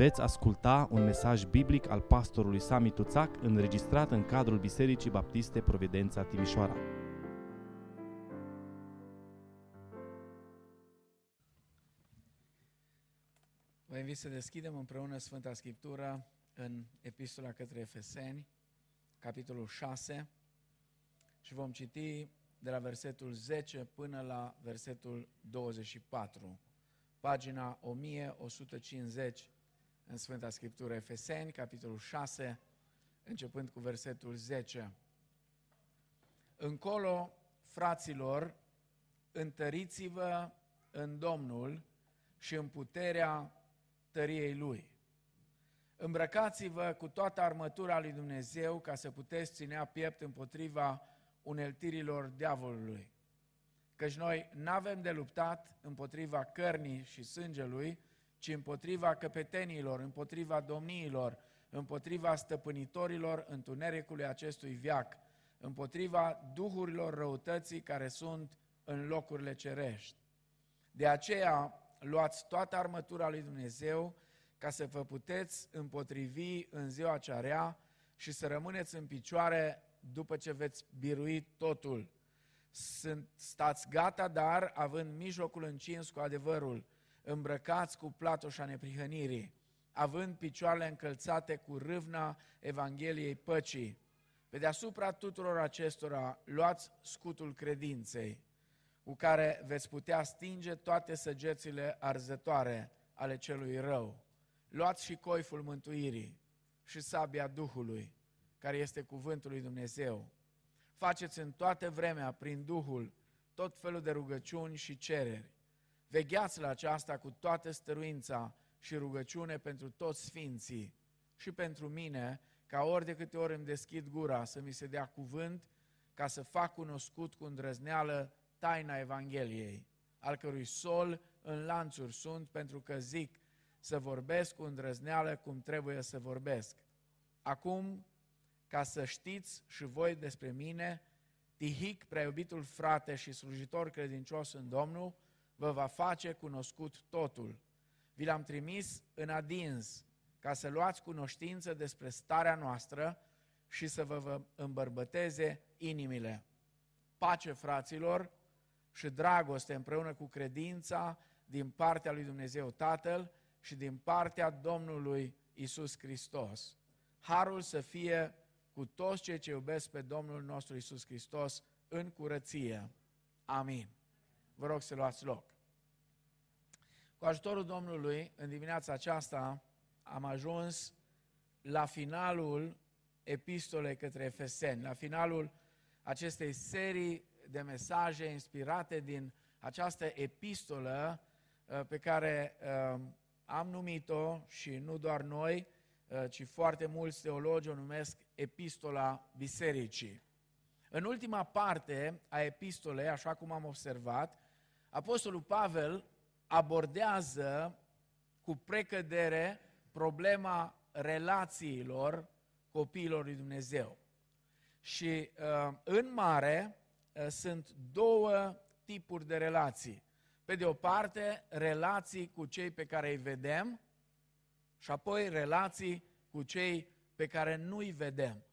Veți asculta un mesaj biblic al pastorului Sami Tuțac înregistrat în cadrul Bisericii Baptiste Providența Timișoara. Vă invit să deschidem împreună Sfânta Scriptură în Epistola către Efeseni, capitolul 6, și vom citi de la versetul 10 până la versetul 24, pagina 1150 în Sfânta Scriptură Efeseni, capitolul 6, începând cu versetul 10. Încolo, fraților, întăriți-vă în Domnul și în puterea tăriei Lui. Îmbrăcați-vă cu toată armătura lui Dumnezeu ca să puteți ținea piept împotriva uneltirilor diavolului. Căci noi nu avem de luptat împotriva cărnii și sângelui, ci împotriva căpetenilor, împotriva domniilor, împotriva stăpânitorilor întunericului acestui viac, împotriva duhurilor răutății care sunt în locurile cerești. De aceea, luați toată armătura lui Dumnezeu ca să vă puteți împotrivi în ziua cea rea și să rămâneți în picioare după ce veți birui totul. Sunt, stați gata, dar având mijlocul încins cu adevărul, îmbrăcați cu platoșa neprihănirii, având picioarele încălțate cu râvna Evangheliei păcii. Pe deasupra tuturor acestora, luați scutul credinței, cu care veți putea stinge toate săgețile arzătoare ale celui rău. Luați și coiful mântuirii și sabia Duhului, care este cuvântul lui Dumnezeu. Faceți în toată vremea, prin Duhul, tot felul de rugăciuni și cereri. Vegheați la aceasta cu toată stăruința și rugăciune pentru toți sfinții și pentru mine, ca ori de câte ori îmi deschid gura să mi se dea cuvânt, ca să fac cunoscut cu îndrăzneală taina Evangheliei, al cărui sol în lanțuri sunt pentru că zic să vorbesc cu îndrăzneală cum trebuie să vorbesc. Acum, ca să știți și voi despre mine, Tihic, prea iubitul frate și slujitor credincios în Domnul, vă va face cunoscut totul. Vi l-am trimis în adins, ca să luați cunoștință despre starea noastră și să vă îmbărbăteze inimile. Pace, fraților, și dragoste împreună cu credința din partea lui Dumnezeu Tatăl și din partea Domnului Isus Hristos. Harul să fie cu toți cei ce iubesc pe Domnul nostru Isus Hristos în curăție. Amin. Vă rog să luați loc. Cu ajutorul Domnului, în dimineața aceasta, am ajuns la finalul epistolei către Efeseni, la finalul acestei serii de mesaje inspirate din această epistolă uh, pe care uh, am numit-o și nu doar noi, uh, ci foarte mulți teologi o numesc epistola bisericii. În ultima parte a epistolei, așa cum am observat, Apostolul Pavel abordează cu precădere problema relațiilor copiilor lui Dumnezeu. Și în mare sunt două tipuri de relații. Pe de o parte, relații cu cei pe care îi vedem și apoi relații cu cei pe care nu-i vedem.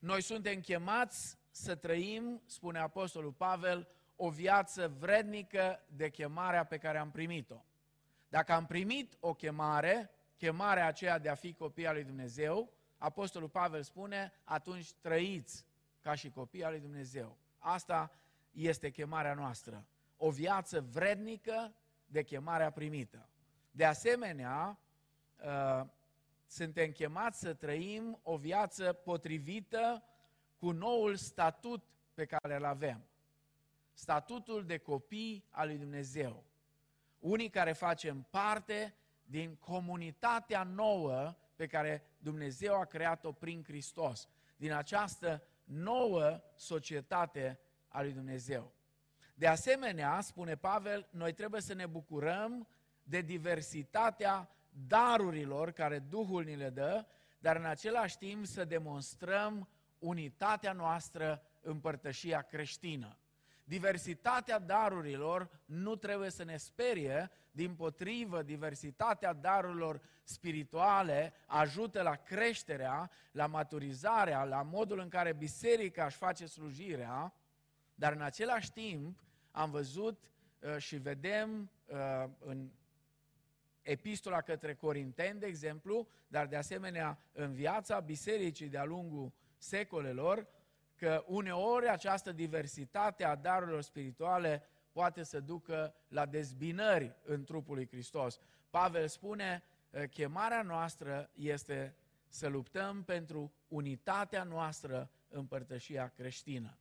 Noi suntem chemați să trăim, spune Apostolul Pavel, o viață vrednică de chemarea pe care am primit-o. Dacă am primit o chemare, chemarea aceea de a fi copii al lui Dumnezeu, Apostolul Pavel spune, atunci trăiți ca și copii al lui Dumnezeu. Asta este chemarea noastră o viață vrednică de chemarea primită. De asemenea, uh, suntem chemați să trăim o viață potrivită cu noul statut pe care îl avem. Statutul de copii al lui Dumnezeu. Unii care facem parte din comunitatea nouă pe care Dumnezeu a creat-o prin Hristos, din această nouă societate a lui Dumnezeu. De asemenea, spune Pavel, noi trebuie să ne bucurăm de diversitatea darurilor care Duhul ni le dă, dar în același timp să demonstrăm unitatea noastră în părtășia creștină. Diversitatea darurilor nu trebuie să ne sperie, din potrivă, diversitatea darurilor spirituale ajută la creșterea, la maturizarea, la modul în care biserica își face slujirea, dar în același timp am văzut uh, și vedem uh, în epistola către Corinteni, de exemplu, dar de asemenea în viața bisericii de-a lungul secolelor, că uneori această diversitate a darurilor spirituale poate să ducă la dezbinări în trupul lui Hristos. Pavel spune, chemarea noastră este să luptăm pentru unitatea noastră în părtășia creștină.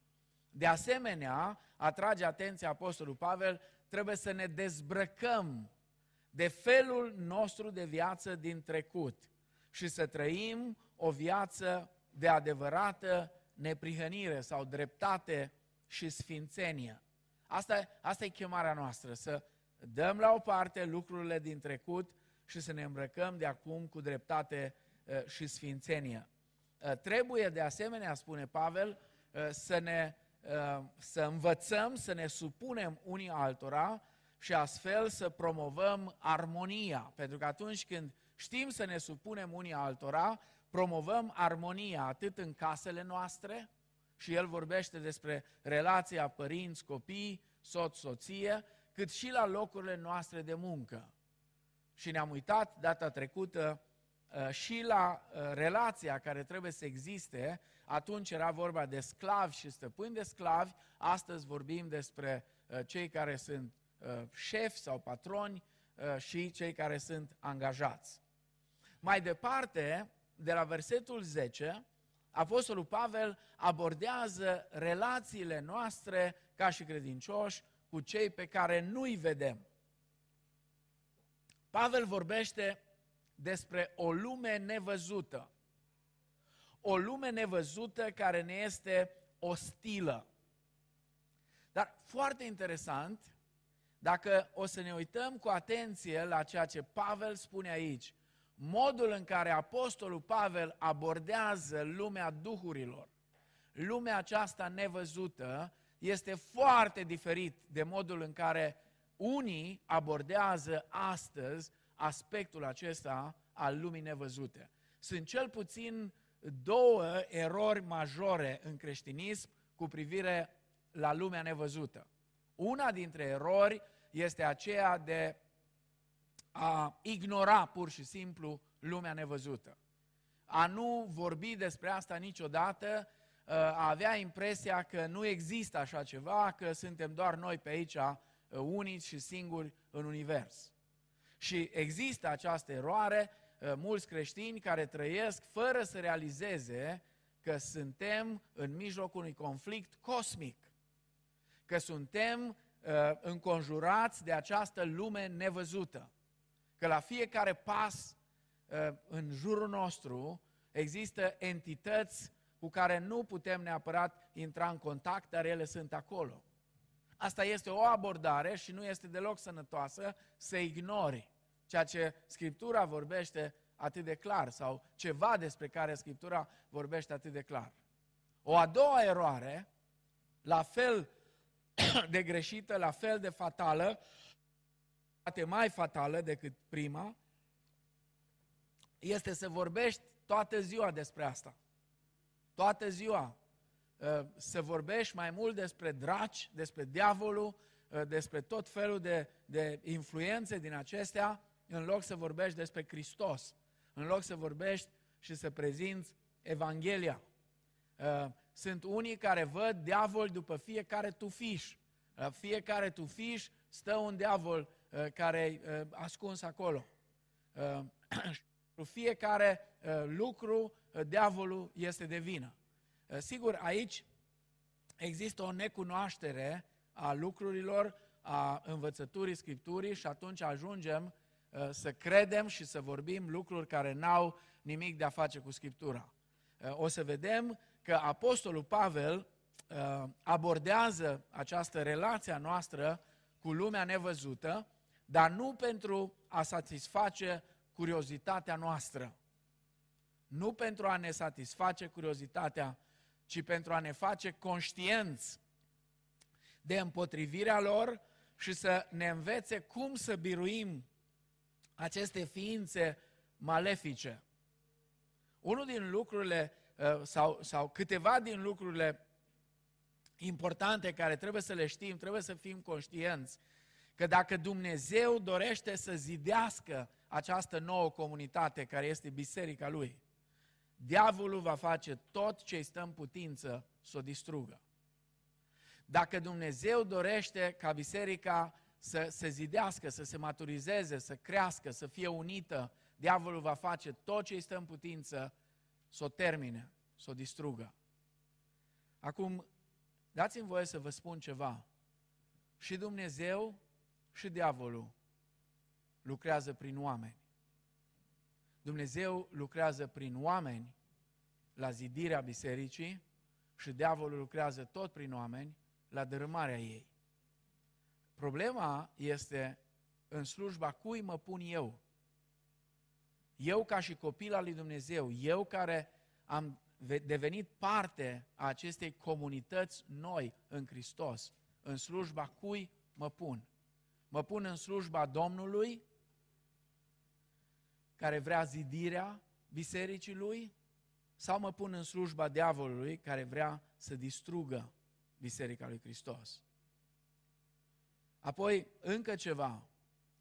De asemenea, atrage atenția Apostolul Pavel, trebuie să ne dezbrăcăm de felul nostru de viață din trecut și să trăim o viață de adevărată neprihănire sau dreptate și sfințenie. Asta, asta e chemarea noastră, să dăm la o parte lucrurile din trecut și să ne îmbrăcăm de acum cu dreptate uh, și sfințenie. Uh, trebuie de asemenea, spune Pavel, uh, să ne să învățăm, să ne supunem unii altora și astfel să promovăm armonia. Pentru că atunci când știm să ne supunem unii altora, promovăm armonia atât în casele noastre, și el vorbește despre relația părinți-copii, soț-soție, cât și la locurile noastre de muncă. Și ne-am uitat data trecută uh, și la uh, relația care trebuie să existe, atunci era vorba de sclavi și stăpâni de sclavi, astăzi vorbim despre uh, cei care sunt șefi sau patroni și cei care sunt angajați. Mai departe, de la versetul 10, Apostolul Pavel abordează relațiile noastre ca și credincioși cu cei pe care nu-i vedem. Pavel vorbește despre o lume nevăzută. O lume nevăzută care ne este ostilă. Dar foarte interesant, dacă o să ne uităm cu atenție la ceea ce Pavel spune aici, modul în care Apostolul Pavel abordează lumea duhurilor, lumea aceasta nevăzută, este foarte diferit de modul în care unii abordează astăzi aspectul acesta al lumii nevăzute. Sunt cel puțin două erori majore în creștinism cu privire la lumea nevăzută. Una dintre erori este aceea de a ignora pur și simplu lumea nevăzută. A nu vorbi despre asta niciodată, a avea impresia că nu există așa ceva, că suntem doar noi pe aici unici și singuri în univers. Și există această eroare, mulți creștini care trăiesc fără să realizeze că suntem în mijlocul unui conflict cosmic, că suntem înconjurați de această lume nevăzută că la fiecare pas uh, în jurul nostru există entități cu care nu putem neapărat intra în contact, dar ele sunt acolo. Asta este o abordare și nu este deloc sănătoasă să ignori ceea ce Scriptura vorbește atât de clar sau ceva despre care Scriptura vorbește atât de clar. O a doua eroare, la fel de greșită, la fel de fatală, poate mai fatală decât prima, este să vorbești toată ziua despre asta. Toată ziua. Uh, să vorbești mai mult despre draci, despre diavolul, uh, despre tot felul de, de influențe din acestea, în loc să vorbești despre Hristos, în loc să vorbești și să prezinți Evanghelia. Uh, sunt unii care văd diavol după fiecare tufiș. La fiecare tufiș stă un diavol Uh, care e uh, ascuns acolo. Pentru uh, fiecare lucru, diavolul este de vină. Sigur, aici există o necunoaștere a lucrurilor, a învățăturii Scripturii și atunci ajungem să credem și să vorbim lucruri care n-au nimic de a face cu Scriptura. O să vedem că Apostolul Pavel abordează această relație a noastră cu lumea nevăzută dar nu pentru a satisface curiozitatea noastră. Nu pentru a ne satisface curiozitatea, ci pentru a ne face conștienți de împotrivirea lor și să ne învețe cum să biruim aceste ființe malefice. Unul din lucrurile, uh, sau, sau câteva din lucrurile importante care trebuie să le știm, trebuie să fim conștienți că dacă Dumnezeu dorește să zidească această nouă comunitate care este biserica lui, diavolul va face tot ce îi stă în putință să o distrugă. Dacă Dumnezeu dorește ca biserica să se zidească, să se maturizeze, să crească, să fie unită, diavolul va face tot ce îi stă în putință să o termine, să o distrugă. Acum, dați-mi voie să vă spun ceva. Și Dumnezeu și diavolul lucrează prin oameni. Dumnezeu lucrează prin oameni la zidirea bisericii și diavolul lucrează tot prin oameni la dărâmarea ei. Problema este în slujba cui mă pun eu. Eu ca și copil al lui Dumnezeu, eu care am devenit parte a acestei comunități noi în Hristos, în slujba cui mă pun. Mă pun în slujba Domnului, care vrea zidirea bisericii lui, sau mă pun în slujba diavolului, care vrea să distrugă Biserica lui Hristos. Apoi, încă ceva.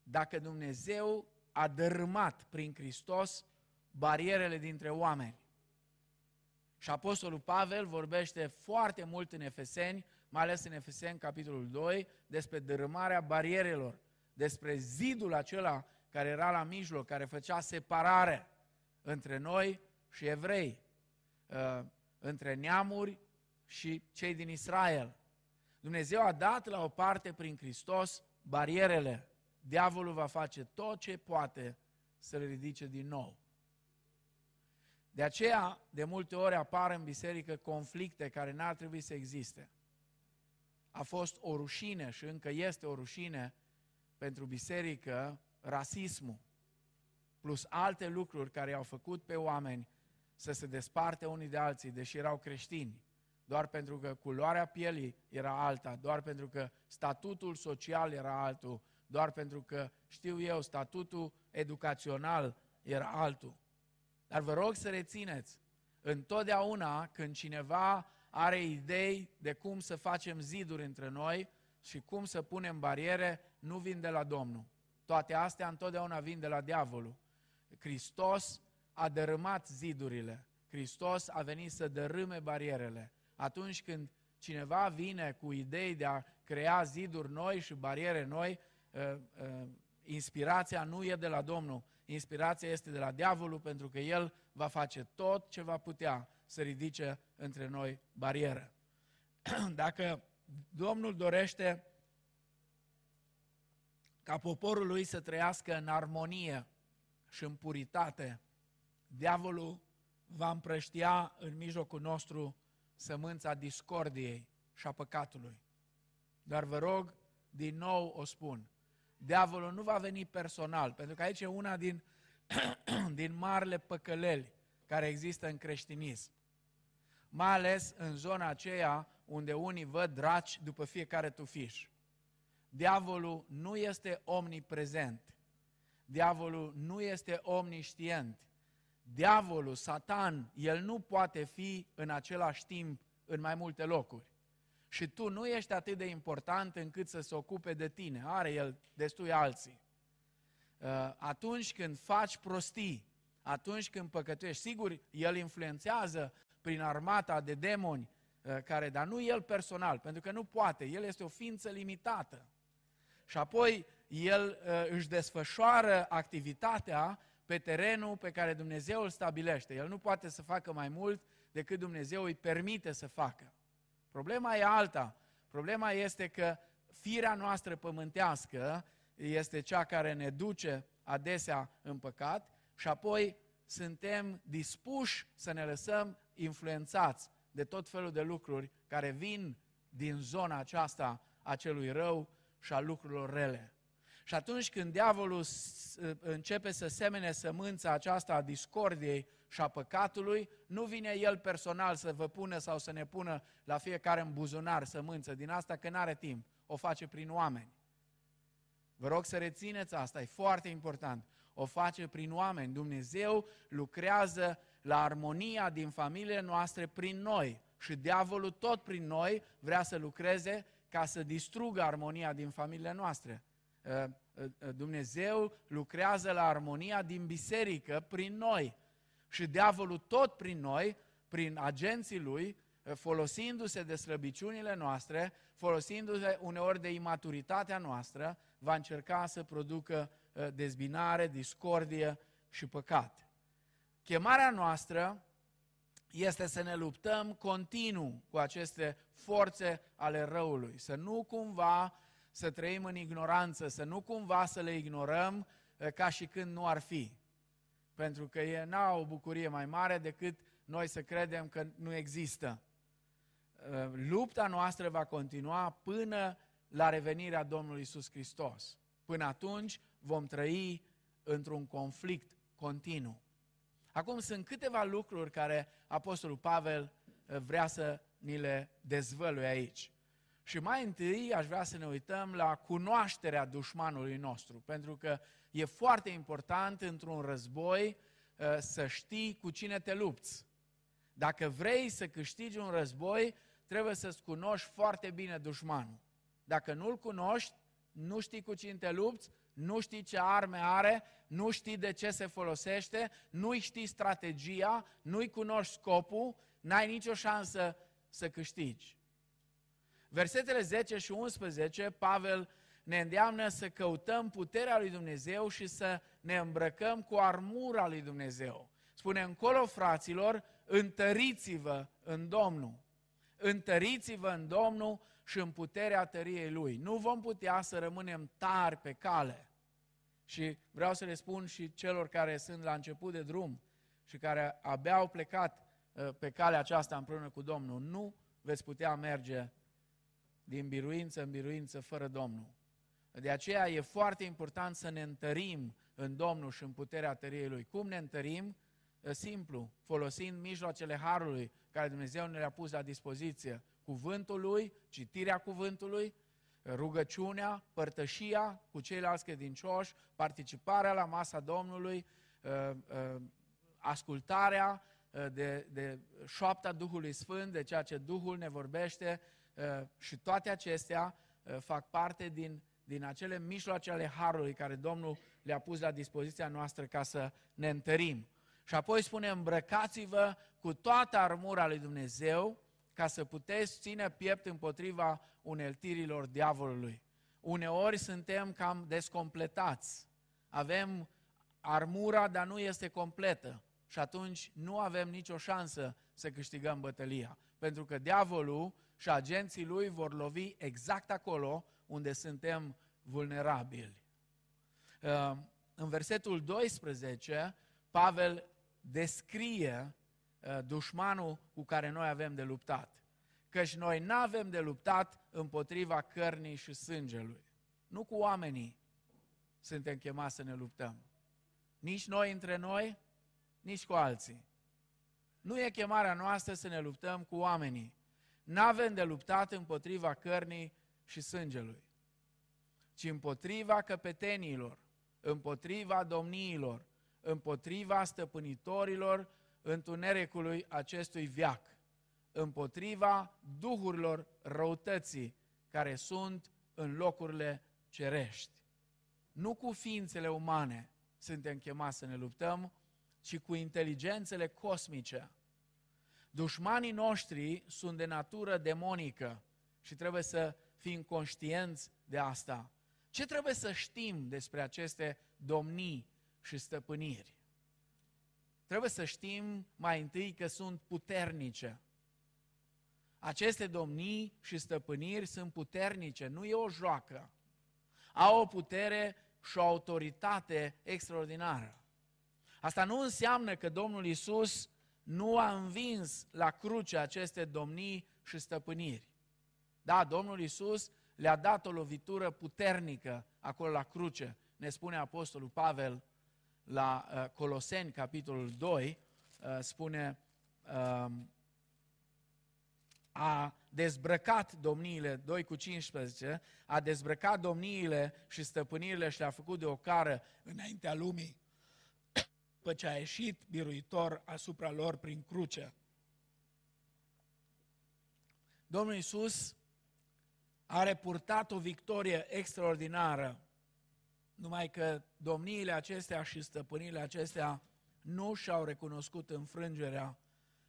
Dacă Dumnezeu a dărâmat prin Hristos barierele dintre oameni, și Apostolul Pavel vorbește foarte mult în Efeseni, mai ales în Efeseni, capitolul 2, despre dărâmarea barierelor, despre zidul acela care era la mijloc, care făcea separare între noi și evrei, uh, între neamuri și cei din Israel. Dumnezeu a dat la o parte prin Hristos barierele. Diavolul va face tot ce poate să le ridice din nou. De aceea, de multe ori apar în biserică conflicte care n-ar trebui să existe. A fost o rușine și încă este o rușine pentru biserică rasismul, plus alte lucruri care au făcut pe oameni să se desparte unii de alții, deși erau creștini, doar pentru că culoarea pielii era alta, doar pentru că statutul social era altul, doar pentru că, știu eu, statutul educațional era altul. Dar vă rog să rețineți, întotdeauna când cineva are idei de cum să facem ziduri între noi și cum să punem bariere, nu vin de la Domnul. Toate astea întotdeauna vin de la diavolul. Hristos a dărâmat zidurile. Hristos a venit să dărâme barierele. Atunci când cineva vine cu idei de a crea ziduri noi și bariere noi, uh, uh, inspirația nu e de la Domnul, inspirația este de la diavolul pentru că el va face tot ce va putea să ridice între noi barieră. Dacă Domnul dorește ca poporul lui să trăiască în armonie și în puritate, diavolul va împrăștia în mijlocul nostru sămânța discordiei și a păcatului. Dar vă rog, din nou o spun, diavolul nu va veni personal, pentru că aici e una din, din marile păcăleli care există în creștinism. Mai ales în zona aceea unde unii văd draci după fiecare tufiș. Diavolul nu este omniprezent. Diavolul nu este omniștient. Diavolul, Satan, el nu poate fi în același timp în mai multe locuri. Și tu nu ești atât de important încât să se ocupe de tine. Are el destui alții. Uh, atunci când faci prostii, atunci când păcătuiești, sigur, el influențează prin armata de demoni, uh, care, dar nu el personal, pentru că nu poate, el este o ființă limitată. Și apoi el uh, își desfășoară activitatea pe terenul pe care Dumnezeu îl stabilește. El nu poate să facă mai mult decât Dumnezeu îi permite să facă. Problema e alta. Problema este că firea noastră pământească este cea care ne duce adesea în păcat și apoi suntem dispuși să ne lăsăm influențați de tot felul de lucruri care vin din zona aceasta a celui rău și a lucrurilor rele. Și atunci când diavolul începe să semene sămânța aceasta a discordiei și a păcatului, nu vine el personal să vă pună sau să ne pună la fiecare în buzunar sămânță din asta, că nu are timp. O face prin oameni. Vă rog să rețineți asta, e foarte important. O face prin oameni. Dumnezeu lucrează la armonia din familiile noastre prin noi. Și diavolul tot prin noi vrea să lucreze ca să distrugă armonia din familiile noastre. Uh, uh, Dumnezeu lucrează la armonia din biserică prin noi. Și diavolul tot prin noi, prin agenții lui, uh, folosindu-se de slăbiciunile noastre, folosindu-se uneori de imaturitatea noastră, va încerca să producă dezbinare, discordie și păcat. Chemarea noastră este să ne luptăm continuu cu aceste forțe ale răului, să nu cumva să trăim în ignoranță, să nu cumva să le ignorăm eh, ca și când nu ar fi. Pentru că e n-au o bucurie mai mare decât noi să credem că nu există. Eh, lupta noastră va continua până la revenirea Domnului Isus Hristos. Până atunci vom trăi într-un conflict continuu. Acum sunt câteva lucruri care Apostolul Pavel eh, vrea să ni le dezvăluie aici. Și mai întâi aș vrea să ne uităm la cunoașterea dușmanului nostru, pentru că e foarte important într-un război eh, să știi cu cine te lupți. Dacă vrei să câștigi un război, trebuie să-ți cunoști foarte bine dușmanul. Dacă nu-l cunoști, nu știi cu cine te lupți, nu știi ce arme are, nu știi de ce se folosește, nu-i știi strategia, nu-i cunoști scopul, n-ai nicio șansă să câștigi. Versetele 10 și 11, Pavel ne îndeamnă să căutăm puterea lui Dumnezeu și să ne îmbrăcăm cu armura lui Dumnezeu. Spune încolo, fraților, întăriți-vă în Domnul. Întăriți-vă în Domnul și în puterea tăriei Lui. Nu vom putea să rămânem tari pe cale. Și vreau să le spun și celor care sunt la început de drum și care abia au plecat uh, pe calea aceasta împreună cu Domnul, nu veți putea merge din biruință în biruință fără Domnul. De aceea e foarte important să ne întărim în Domnul și în puterea tăriei Lui. Cum ne întărim? Uh, simplu, folosind mijloacele Harului care Dumnezeu ne le-a pus la dispoziție. Cuvântul Lui, citirea Cuvântului, rugăciunea, părtășia cu ceilalți credincioși, participarea la masa Domnului, uh, uh, ascultarea uh, de, de șoapta Duhului Sfânt, de ceea ce Duhul ne vorbește și toate acestea fac parte din, din acele mijloace ale Harului care Domnul le-a pus la dispoziția noastră ca să ne întărim. Și apoi spune, îmbrăcați-vă cu toată armura lui Dumnezeu, ca să puteți ține piept împotriva uneltirilor diavolului. Uneori suntem cam descompletați. Avem armura, dar nu este completă. Și atunci nu avem nicio șansă să câștigăm bătălia. Pentru că diavolul și agenții lui vor lovi exact acolo unde suntem vulnerabili. Uh, în versetul 12, Pavel descrie Uh, dușmanul cu care noi avem de luptat. Căci noi nu avem de luptat împotriva cărnii și sângelui. Nu cu oamenii suntem chemați să ne luptăm. Nici noi între noi, nici cu alții. Nu e chemarea noastră să ne luptăm cu oamenii. Nu avem de luptat împotriva cărnii și sângelui, ci împotriva căpetenilor, împotriva domniilor, împotriva stăpânitorilor întunericului acestui viac, împotriva duhurilor răutății care sunt în locurile cerești. Nu cu ființele umane suntem chemați să ne luptăm, ci cu inteligențele cosmice. Dușmanii noștri sunt de natură demonică și trebuie să fim conștienți de asta. Ce trebuie să știm despre aceste domnii și stăpâniri? Trebuie să știm mai întâi că sunt puternice. Aceste domnii și stăpâniri sunt puternice, nu e o joacă. Au o putere și o autoritate extraordinară. Asta nu înseamnă că Domnul Isus nu a învins la cruce aceste domnii și stăpâniri. Da, Domnul Isus le-a dat o lovitură puternică acolo la cruce. Ne spune Apostolul Pavel la uh, Coloseni, capitolul 2, uh, spune uh, a dezbrăcat domniile, 2 cu 15, a dezbrăcat domniile și stăpânirile și le-a făcut de o cară înaintea lumii, după ce a ieșit biruitor asupra lor prin cruce. Domnul Iisus a repurtat o victorie extraordinară, numai că domniile acestea și stăpâniile acestea nu și-au recunoscut înfrângerea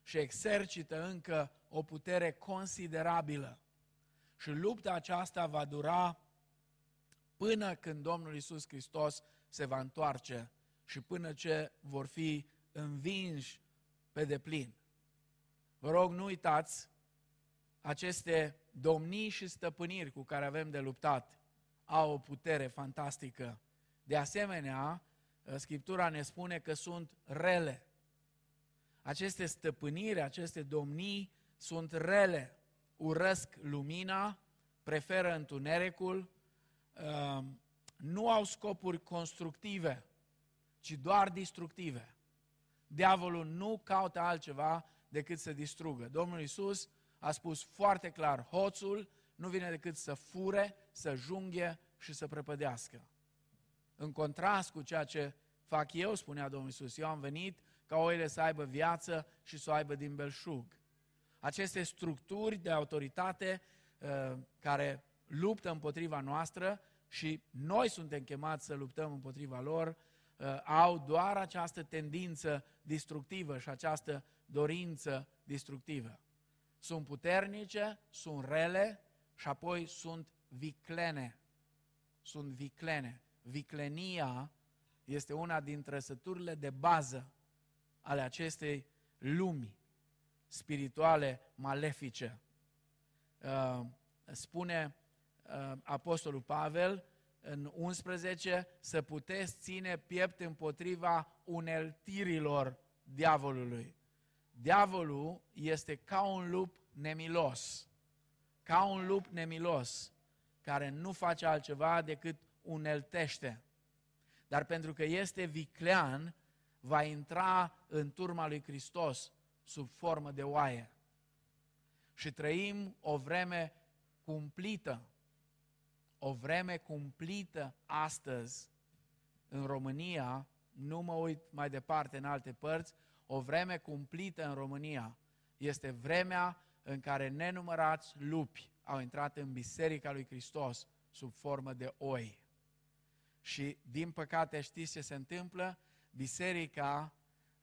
și exercită încă o putere considerabilă. Și lupta aceasta va dura până când Domnul Isus Hristos se va întoarce și până ce vor fi învinși pe deplin. Vă rog, nu uitați, aceste domnii și stăpâniri cu care avem de luptat au o putere fantastică. De asemenea, Scriptura ne spune că sunt rele. Aceste stăpâniri, aceste domnii sunt rele, urăsc lumina, preferă întunericul, uh, nu au scopuri constructive, ci doar destructive. Diavolul nu caută altceva decât să distrugă. Domnul Isus a spus foarte clar, hoțul nu vine decât să fure, să junghe și să prăpădească. În contrast cu ceea ce fac eu, spunea Domnul Isus, eu am venit ca oile să aibă viață și să o aibă din belșug. Aceste structuri de autoritate uh, care luptă împotriva noastră și noi suntem chemați să luptăm împotriva lor, uh, au doar această tendință destructivă și această dorință destructivă. Sunt puternice, sunt rele și apoi sunt viclene. Sunt viclene. Viclenia este una din trăsăturile de bază ale acestei lumi spirituale malefice. Uh, spune uh, Apostolul Pavel în 11 să puteți ține piept împotriva uneltirilor diavolului. Diavolul este ca un lup nemilos, ca un lup nemilos, care nu face altceva decât uneltește. Dar pentru că este viclean, va intra în turma lui Hristos sub formă de oaie. Și trăim o vreme cumplită, o vreme cumplită astăzi în România, nu mă uit mai departe în alte părți, o vreme cumplită în România este vremea în care nenumărați lupi au intrat în Biserica lui Hristos sub formă de oi. Și, din păcate, știți ce se întâmplă? Biserica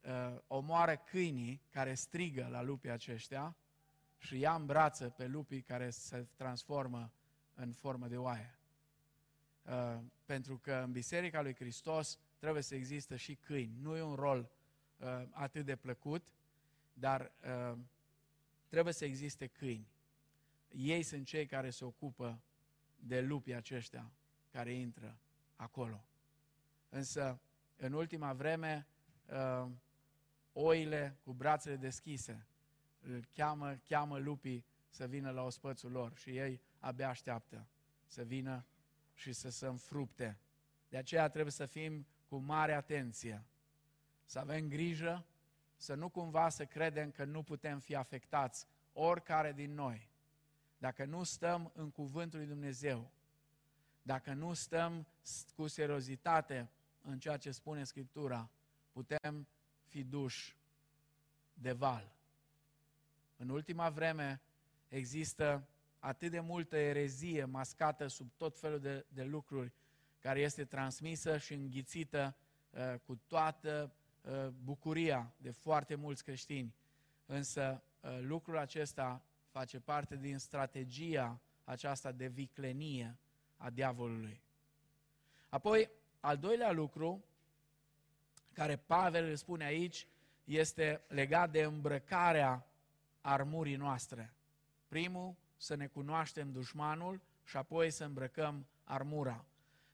uh, omoară câinii care strigă la lupii aceștia și ia în brață pe lupii care se transformă în formă de oaie. Uh, pentru că în Biserica lui Hristos trebuie să există și câini. Nu e un rol uh, atât de plăcut, dar uh, trebuie să existe câini. Ei sunt cei care se ocupă de lupii aceștia care intră acolo. Însă, în ultima vreme, uh, oile cu brațele deschise îl cheamă, cheamă lupii să vină la ospățul lor și ei abia așteaptă să vină și să se înfrupte. De aceea trebuie să fim cu mare atenție, să avem grijă, să nu cumva să credem că nu putem fi afectați, oricare din noi. Dacă nu stăm în cuvântul lui Dumnezeu, dacă nu stăm cu seriozitate în ceea ce spune Scriptura, putem fi duși de val. În ultima vreme există atât de multă erezie mascată sub tot felul de, de lucruri care este transmisă și înghițită uh, cu toată uh, bucuria de foarte mulți creștini. Însă uh, lucrul acesta face parte din strategia aceasta de viclenie a diavolului. Apoi, al doilea lucru care Pavel îl spune aici este legat de îmbrăcarea armurii noastre. Primul, să ne cunoaștem dușmanul și apoi să îmbrăcăm armura.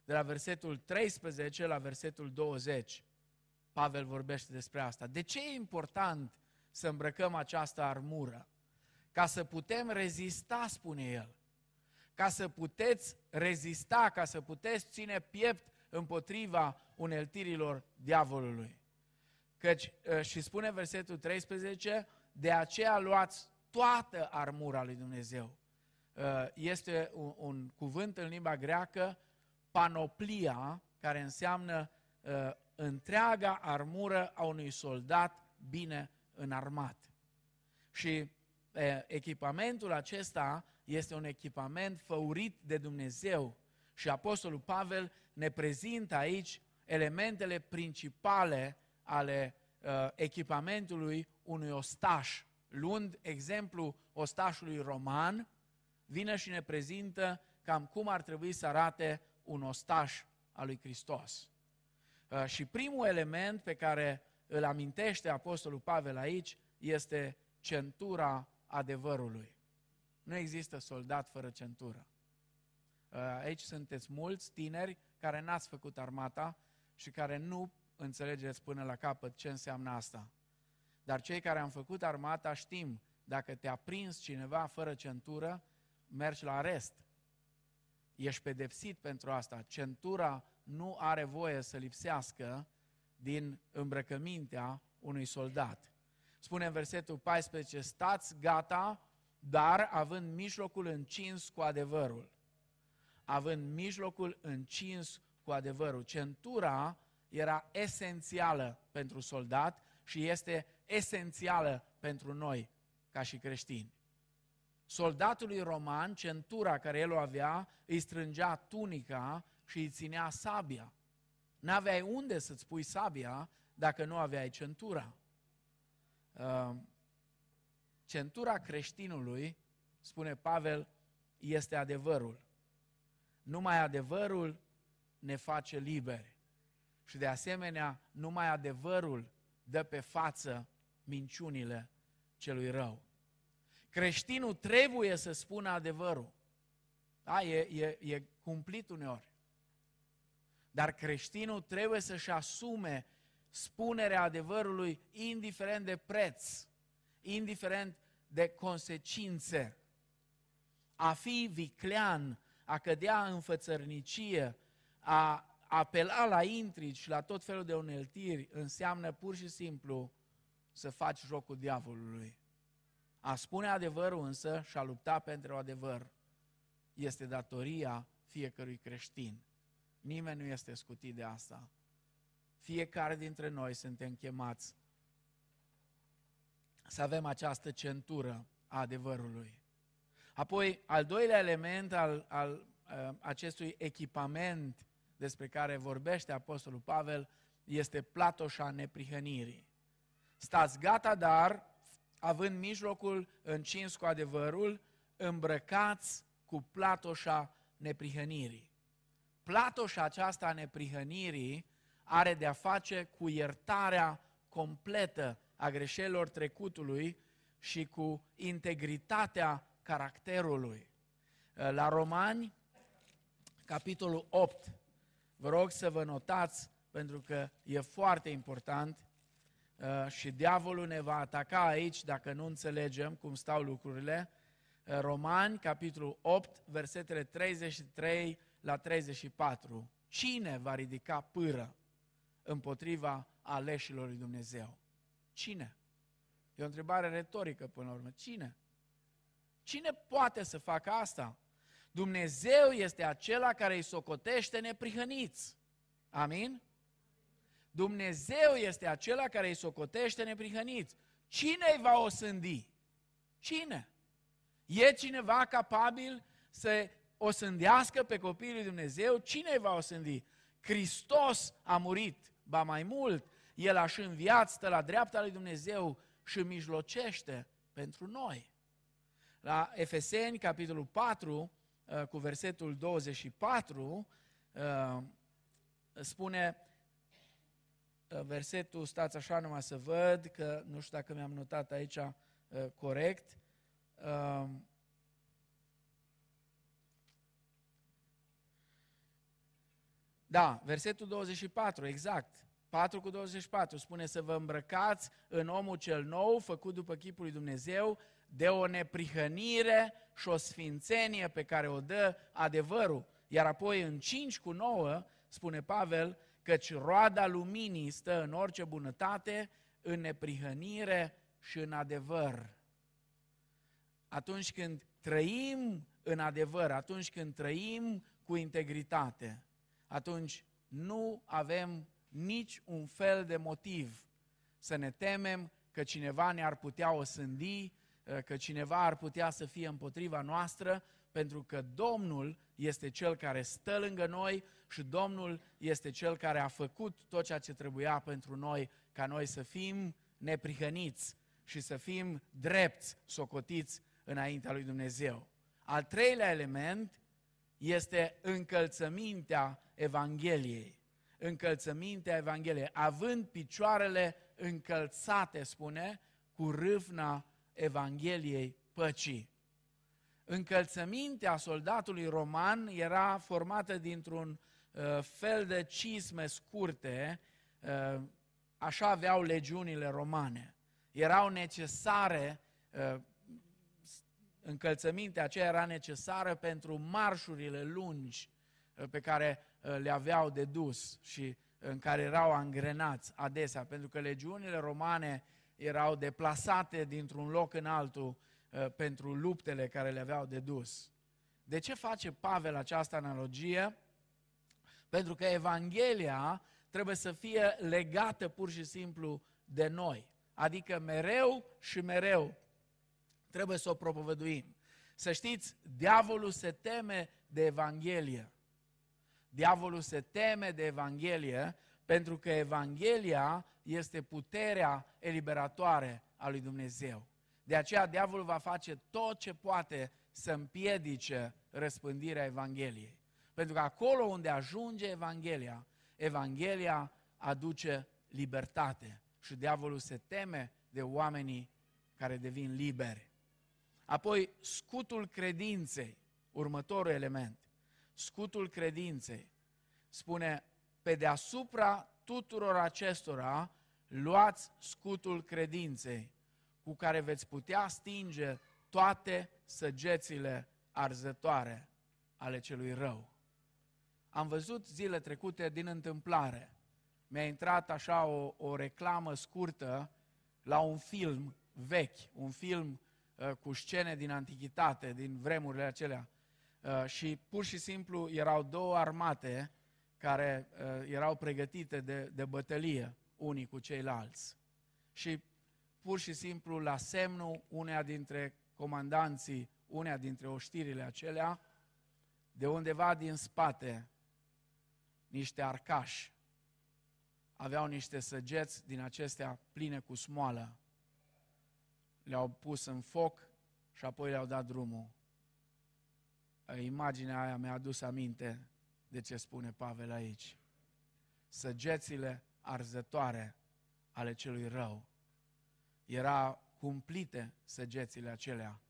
De la versetul 13 la versetul 20, Pavel vorbește despre asta. De ce e important să îmbrăcăm această armură? Ca să putem rezista, spune el ca să puteți rezista, ca să puteți ține piept împotriva uneltirilor diavolului. Căci, ă, și spune versetul 13, de aceea luați toată armura lui Dumnezeu. Ă, este un, un cuvânt în limba greacă, panoplia, care înseamnă ă, întreaga armură a unui soldat bine înarmat. Și echipamentul acesta este un echipament făurit de Dumnezeu și Apostolul Pavel ne prezintă aici elementele principale ale uh, echipamentului unui ostaș. Luând exemplu ostașului roman, vine și ne prezintă cam cum ar trebui să arate un ostaș al lui Hristos. Uh, și primul element pe care îl amintește Apostolul Pavel aici este centura adevărului. Nu există soldat fără centură. Uh, aici sunteți mulți tineri care n-ați făcut armata și care nu înțelegeți până la capăt ce înseamnă asta. Dar cei care am făcut armata știm, dacă te-a prins cineva fără centură, mergi la arest. Ești pedepsit pentru asta. Centura nu are voie să lipsească din îmbrăcămintea unui soldat. Spune în versetul 14, stați gata, dar având mijlocul încins cu adevărul. Având mijlocul încins cu adevărul. Centura era esențială pentru soldat și este esențială pentru noi ca și creștini. Soldatului roman, centura care el o avea, îi strângea tunica și îi ținea sabia. N-aveai unde să-ți pui sabia dacă nu aveai centura. Uh, centura creștinului, spune Pavel, este adevărul. Numai adevărul ne face liberi. Și de asemenea, numai adevărul dă pe față minciunile celui rău. Creștinul trebuie să spună adevărul. Da, e, e, e cumplit uneori. Dar creștinul trebuie să-și asume spunerea adevărului indiferent de preț, indiferent de consecințe. A fi viclean, a cădea în fățărnicie, a apela la intrigi și la tot felul de uneltiri înseamnă pur și simplu să faci jocul diavolului. A spune adevărul însă și a lupta pentru adevăr este datoria fiecărui creștin. Nimeni nu este scutit de asta. Fiecare dintre noi suntem chemați să avem această centură a adevărului. Apoi, al doilea element al, al uh, acestui echipament despre care vorbește Apostolul Pavel este platoșa neprihănirii. Stați gata, dar, având mijlocul încins cu adevărul, îmbrăcați cu platoșa neprihănirii. Platoșa aceasta a neprihănirii are de-a face cu iertarea completă a greșelilor trecutului și cu integritatea caracterului. La Romani, capitolul 8, Vă rog să vă notați, pentru că e foarte important uh, și diavolul ne va ataca aici dacă nu înțelegem cum stau lucrurile. Uh, Romani, capitolul 8, versetele 33 la 34. Cine va ridica pâră împotriva aleșilor lui Dumnezeu? Cine? E o întrebare retorică până la urmă. Cine? Cine poate să facă asta? Dumnezeu este acela care îi socotește neprihăniți. Amin? Dumnezeu este acela care îi socotește neprihăniți. Cine îi va osândi? Cine? E cineva capabil să osândească pe copiii lui Dumnezeu? Cine îi va osândi? Hristos a murit, ba mai mult, El a și înviat, stă la dreapta lui Dumnezeu și mijlocește pentru noi. La Efeseni, capitolul 4, Uh, cu versetul 24, uh, spune uh, versetul, stați așa numai să văd, că nu știu dacă mi-am notat aici corect. Da, versetul 24, exact. 4 cu 24 spune să vă îmbrăcați în omul cel nou, făcut după chipul lui Dumnezeu, de o neprihănire și o sfințenie pe care o dă adevărul. Iar apoi în 5 cu 9 spune Pavel, căci roada luminii stă în orice bunătate, în neprihănire și în adevăr. Atunci când trăim în adevăr, atunci când trăim cu integritate, atunci nu avem nici un fel de motiv să ne temem că cineva ne-ar putea osândi, că cineva ar putea să fie împotriva noastră, pentru că Domnul este Cel care stă lângă noi și Domnul este Cel care a făcut tot ceea ce trebuia pentru noi, ca noi să fim neprihăniți și să fim drepți, socotiți înaintea lui Dumnezeu. Al treilea element este încălțămintea Evangheliei. Încălțămintea Evangheliei, având picioarele încălțate, spune, cu râvna Evangheliei păcii. Încălțămintea soldatului roman era formată dintr-un uh, fel de cisme scurte, uh, așa aveau legiunile romane. Erau necesare, uh, încălțămintea aceea era necesară pentru marșurile lungi uh, pe care uh, le aveau de dus și în care erau angrenați adesea, pentru că legiunile romane erau deplasate dintr-un loc în altul Uh, pentru luptele care le aveau de dus. De ce face Pavel această analogie? Pentru că Evanghelia trebuie să fie legată pur și simplu de noi. Adică mereu și mereu trebuie să o propovăduim. Să știți, diavolul se teme de Evanghelie. Diavolul se teme de Evanghelie pentru că Evanghelia este puterea eliberatoare a lui Dumnezeu. De aceea diavolul va face tot ce poate să împiedice răspândirea Evangheliei. Pentru că acolo unde ajunge Evanghelia, Evanghelia aduce libertate și diavolul se teme de oamenii care devin liberi. Apoi, scutul credinței, următorul element. Scutul credinței spune, pe deasupra tuturor acestora, luați scutul credinței, cu care veți putea stinge toate săgețile arzătoare ale celui rău. Am văzut zile trecute din întâmplare. Mi-a intrat așa o, o reclamă scurtă la un film vechi, un film uh, cu scene din antichitate, din vremurile acelea. Uh, și pur și simplu erau două armate care uh, erau pregătite de, de bătălie unii cu ceilalți. Și pur și simplu la semnul uneia dintre comandanții, uneia dintre oștirile acelea, de undeva din spate, niște arcași aveau niște săgeți din acestea pline cu smoală. Le-au pus în foc și apoi le-au dat drumul. Imaginea aia mi-a adus aminte de ce spune Pavel aici. Săgețile arzătoare ale celui rău era cumplite săgețile acelea.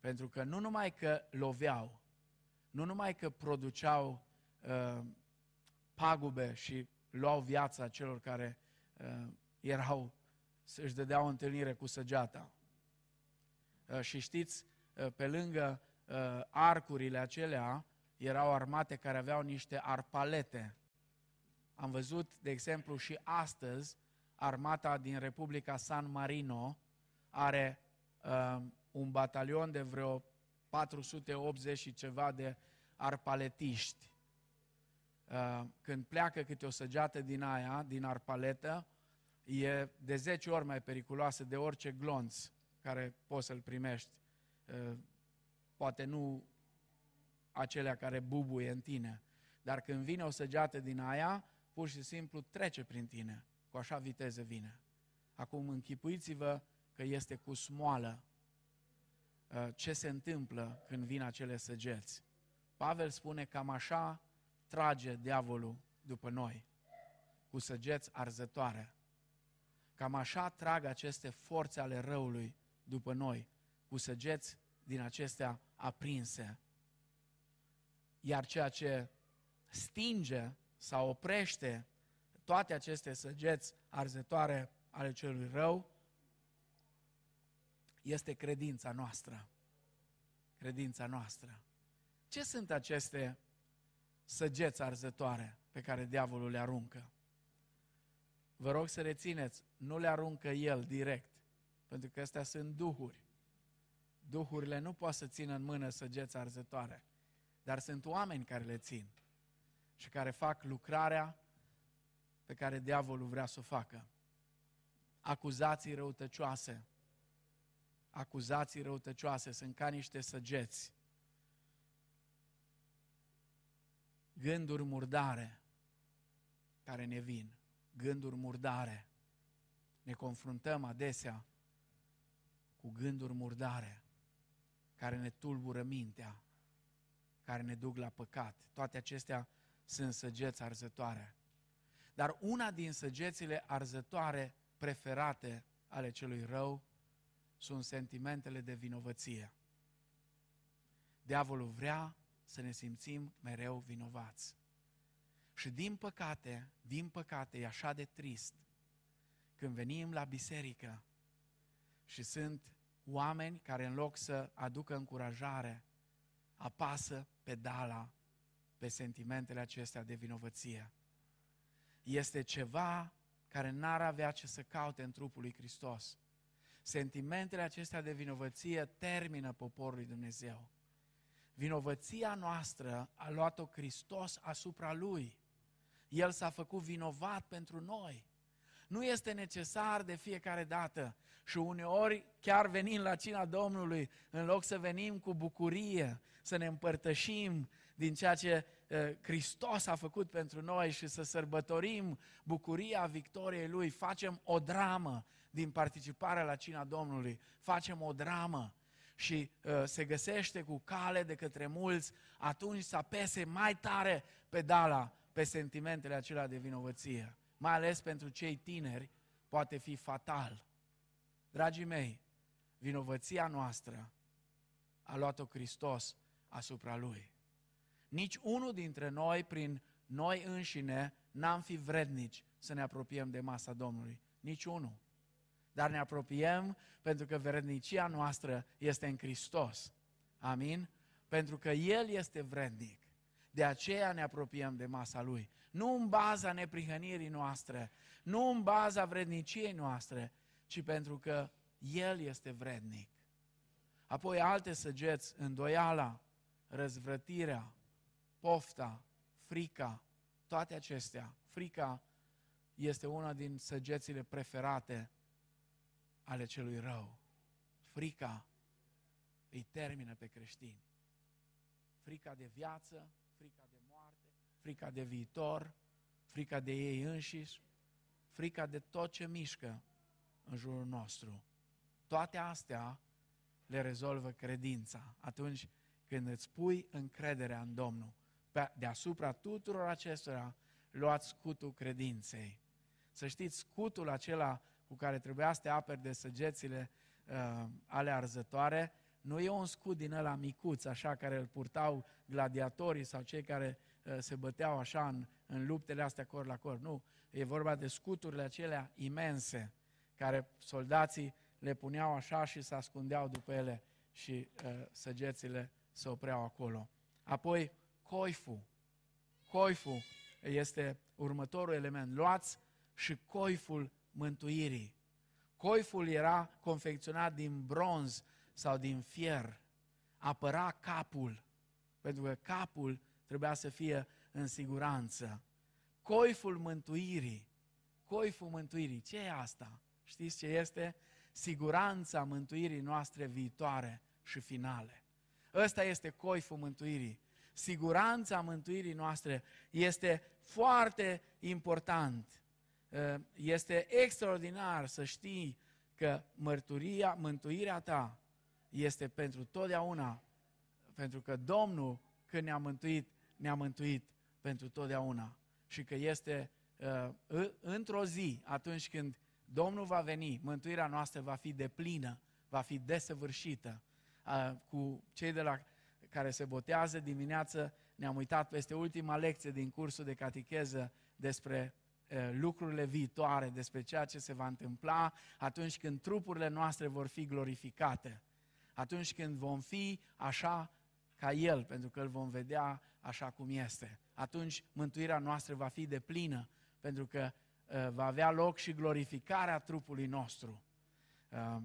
Pentru că nu numai că loveau, nu numai că produceau uh, pagube și luau viața celor care uh, erau, își dădeau întâlnire cu săgeata. Uh, și știți, uh, pe lângă uh, arcurile acelea, erau armate care aveau niște arpalete. Am văzut, de exemplu, și astăzi, armata din Republica San Marino are uh, un batalion de vreo 480 și ceva de arpaletiști. Uh, când pleacă câte o săgeată din aia, din arpaletă, e de 10 ori mai periculoasă de orice glonț care poți să-l primești. Uh, poate nu acelea care bubuie în tine, dar când vine o săgeată din aia, pur și simplu trece prin tine cu așa viteză vine. Acum închipuiți-vă că este cu smoală uh, ce se întâmplă când vin acele săgeți. Pavel spune cam așa trage diavolul după noi, cu săgeți arzătoare. Cam așa trag aceste forțe ale răului după noi, cu săgeți din acestea aprinse. Iar ceea ce stinge sau oprește toate aceste săgeți arzătoare ale celui rău, este credința noastră. Credința noastră. Ce sunt aceste săgeți arzătoare pe care diavolul le aruncă? Vă rog să rețineți, nu le aruncă el direct, pentru că astea sunt duhuri. Duhurile nu pot să țină în mână săgeți arzătoare, dar sunt oameni care le țin și care fac lucrarea pe care diavolul vrea să o facă. Acuzații răutăcioase. Acuzații răutăcioase sunt ca niște săgeți. Gânduri murdare care ne vin. Gânduri murdare. Ne confruntăm adesea cu gânduri murdare care ne tulbură mintea, care ne duc la păcat. Toate acestea sunt săgeți arzătoare. Dar una din săgețile arzătoare preferate ale celui rău sunt sentimentele de vinovăție. Diavolul vrea să ne simțim mereu vinovați. Și din păcate, din păcate, e așa de trist când venim la biserică și sunt oameni care în loc să aducă încurajare, apasă pedala pe sentimentele acestea de vinovăție. Este ceva care n-ar avea ce să caute în trupul lui Hristos. Sentimentele acestea de vinovăție termină poporul lui Dumnezeu. Vinovăția noastră a luat-o Hristos asupra Lui. El s-a făcut vinovat pentru noi. Nu este necesar de fiecare dată și uneori, chiar venind la cina Domnului, în loc să venim cu bucurie, să ne împărtășim din ceea ce Hristos a făcut pentru noi și să sărbătorim bucuria victoriei Lui, facem o dramă din participarea la cina Domnului, facem o dramă și uh, se găsește cu cale de către mulți, atunci să apese mai tare pedala pe sentimentele acelea de vinovăție. Mai ales pentru cei tineri, poate fi fatal. Dragii mei, vinovăția noastră a luat-o Hristos asupra Lui. Nici unul dintre noi, prin noi înșine, n-am fi vrednici să ne apropiem de masa Domnului. Nici unul. Dar ne apropiem pentru că vrednicia noastră este în Hristos. Amin? Pentru că El este vrednic. De aceea ne apropiem de masa Lui. Nu în baza neprihănirii noastre, nu în baza vredniciei noastre, ci pentru că El este vrednic. Apoi alte săgeți, îndoiala, răzvrătirea, pofta, frica, toate acestea. Frica este una din săgețile preferate ale celui rău. Frica îi termină pe creștini. Frica de viață, frica de moarte, frica de viitor, frica de ei înșiși, frica de tot ce mișcă în jurul nostru. Toate astea le rezolvă credința atunci când îți pui încrederea în Domnul deasupra tuturor acestora, luați scutul credinței. Să știți, scutul acela cu care trebuia să te aperi de săgețile uh, ale arzătoare, nu e un scut din ăla micuț, așa, care îl purtau gladiatorii sau cei care uh, se băteau așa în, în luptele astea cor la cor. Nu, e vorba de scuturile acelea imense, care soldații le puneau așa și se ascundeau după ele și uh, săgețile se opreau acolo. Apoi, coiful. Coiful este următorul element. Luați și coiful mântuirii. Coiful era confecționat din bronz sau din fier. Apăra capul, pentru că capul trebuia să fie în siguranță. Coiful mântuirii. Coiful mântuirii. Ce e asta? Știți ce este? Siguranța mântuirii noastre viitoare și finale. Ăsta este coiful mântuirii siguranța mântuirii noastre este foarte important. Uh, este extraordinar să știi că mărturia, mântuirea ta este pentru totdeauna, pentru că Domnul, când ne-a mântuit, ne-a mântuit pentru totdeauna. Și că este uh, într-o zi, atunci când Domnul va veni, mântuirea noastră va fi deplină, va fi desăvârșită. Uh, cu cei de la care se botează dimineață, ne-am uitat peste ultima lecție din cursul de catecheză despre lucrurile viitoare, despre ceea ce se va întâmpla atunci când trupurile noastre vor fi glorificate, atunci când vom fi așa ca El, pentru că îl vom vedea așa cum este. Atunci mântuirea noastră va fi de plină, pentru că uh, va avea loc și glorificarea trupului nostru. Uh,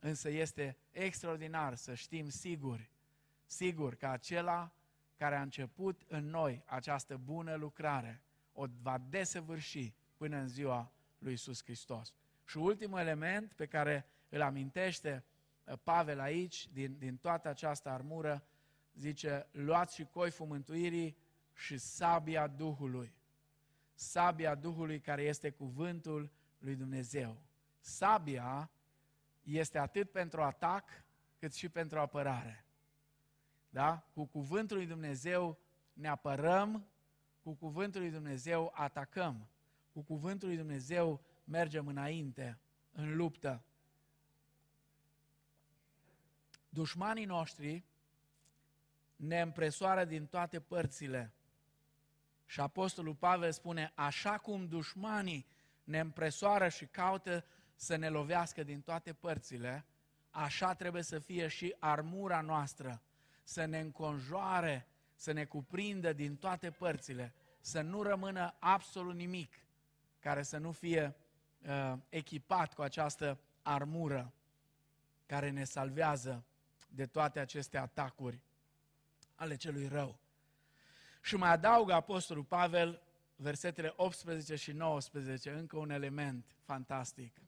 însă este extraordinar să știm sigur, sigur că acela care a început în noi această bună lucrare o va desăvârși până în ziua lui Iisus Hristos. Și ultimul element pe care îl amintește uh, Pavel aici, din, din toată această armură, zice, luați și coiful mântuirii și sabia Duhului. Sabia Duhului care este cuvântul lui Dumnezeu. Sabia este atât pentru atac cât și pentru apărare. Da? Cu cuvântul lui Dumnezeu ne apărăm, cu cuvântul lui Dumnezeu atacăm, cu cuvântul lui Dumnezeu mergem înainte, în luptă. Dușmanii noștri ne împresoară din toate părțile. Și Apostolul Pavel spune, așa cum dușmanii ne împresoară și caută să ne lovească din toate părțile, așa trebuie să fie și armura noastră, să ne înconjoare, să ne cuprindă din toate părțile, să nu rămână absolut nimic care să nu fie uh, echipat cu această armură care ne salvează de toate aceste atacuri ale celui rău. Și mai adaugă Apostolul Pavel, versetele 18 și 19, încă un element fantastic,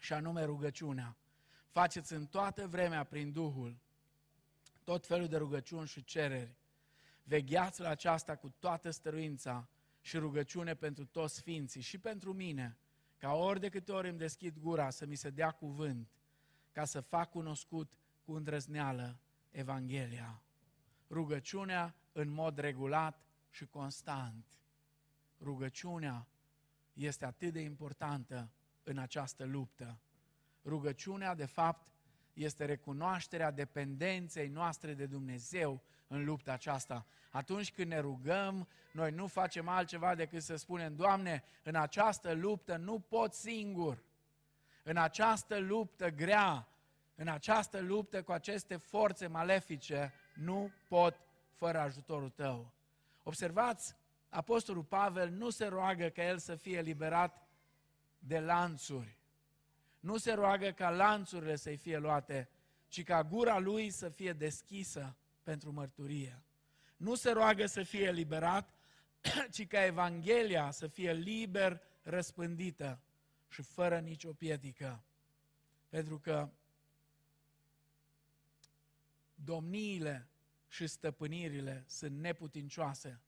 și anume rugăciunea. Faceți în toată vremea prin Duhul tot felul de rugăciuni și cereri. Vegheați la aceasta cu toată stăruința și rugăciune pentru toți sfinții și pentru mine, ca ori de câte ori îmi deschid gura să mi se dea cuvânt, ca să fac cunoscut cu îndrăzneală Evanghelia rugăciunea în mod regulat și constant. Rugăciunea este atât de importantă în această luptă. Rugăciunea, de fapt, este recunoașterea dependenței noastre de Dumnezeu în lupta aceasta. Atunci când ne rugăm, noi nu facem altceva decât să spunem, Doamne, în această luptă nu pot singur. În această luptă grea, în această luptă cu aceste forțe malefice, nu pot fără ajutorul tău. Observați, Apostolul Pavel nu se roagă ca el să fie liberat de lanțuri. Nu se roagă ca lanțurile să-i fie luate, ci ca gura lui să fie deschisă pentru mărturie. Nu se roagă să fie eliberat, ci ca Evanghelia să fie liber răspândită și fără nicio piedică. Pentru că domniile și stăpânirile sunt neputincioase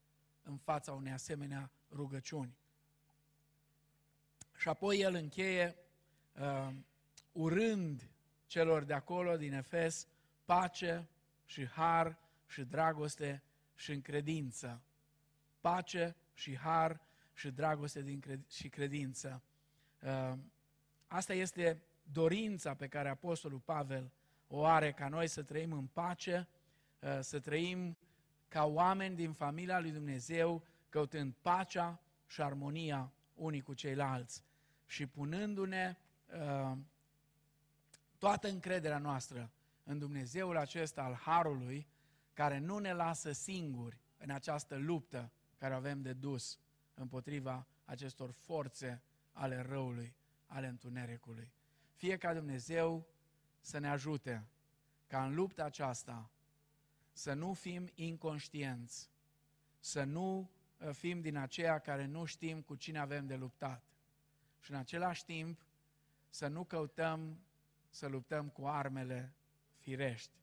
în fața unei asemenea rugăciuni. Și apoi el încheie uh, urând celor de acolo din Efes pace și har și dragoste și încredință. Pace și har și dragoste din cred- și credință. Uh, asta este dorința pe care Apostolul Pavel o are ca noi să trăim în pace, uh, să trăim ca oameni din familia lui Dumnezeu, căutând pacea și armonia unii cu ceilalți și punându-ne uh, toată încrederea noastră în Dumnezeul acesta al Harului, care nu ne lasă singuri în această luptă care avem de dus împotriva acestor forțe ale răului, ale întunericului. Fie ca Dumnezeu să ne ajute ca în lupta aceasta să nu fim inconștienți, să nu uh, fim din aceia care nu știm cu cine avem de luptat. Și în același timp să nu căutăm să luptăm cu armele firești,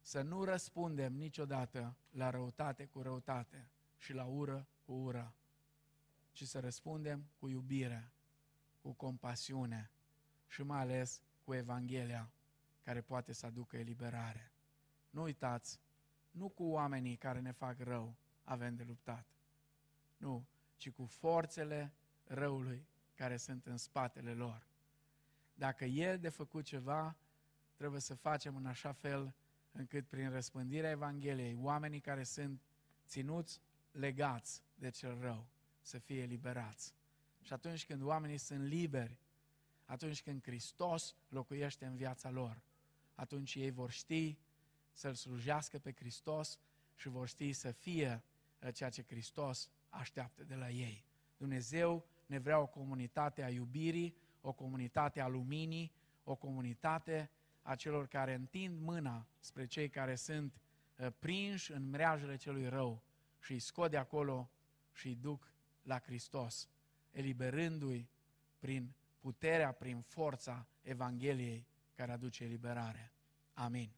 să nu răspundem niciodată la răutate cu răutate și la ură cu ură, ci să răspundem cu iubire, cu compasiune și mai ales cu Evanghelia care poate să aducă eliberare. Nu uitați, nu cu oamenii care ne fac rău avem de luptat. Nu, ci cu forțele răului care sunt în spatele lor. Dacă e de făcut ceva, trebuie să facem în așa fel încât prin răspândirea Evangheliei, oamenii care sunt ținuți legați de cel rău, să fie eliberați. Și atunci când oamenii sunt liberi, atunci când Hristos locuiește în viața lor, atunci ei vor ști să-L slujească pe Hristos și vor ști să fie uh, ceea ce Hristos așteaptă de la ei. Dumnezeu ne vrea o comunitate a iubirii, o comunitate a luminii, o comunitate a celor care întind mâna spre cei care sunt uh, prinși în mreajele celui rău și îi scot de acolo și îi duc la Hristos, eliberându-i prin puterea, prin forța Evangheliei care aduce eliberare. Amin.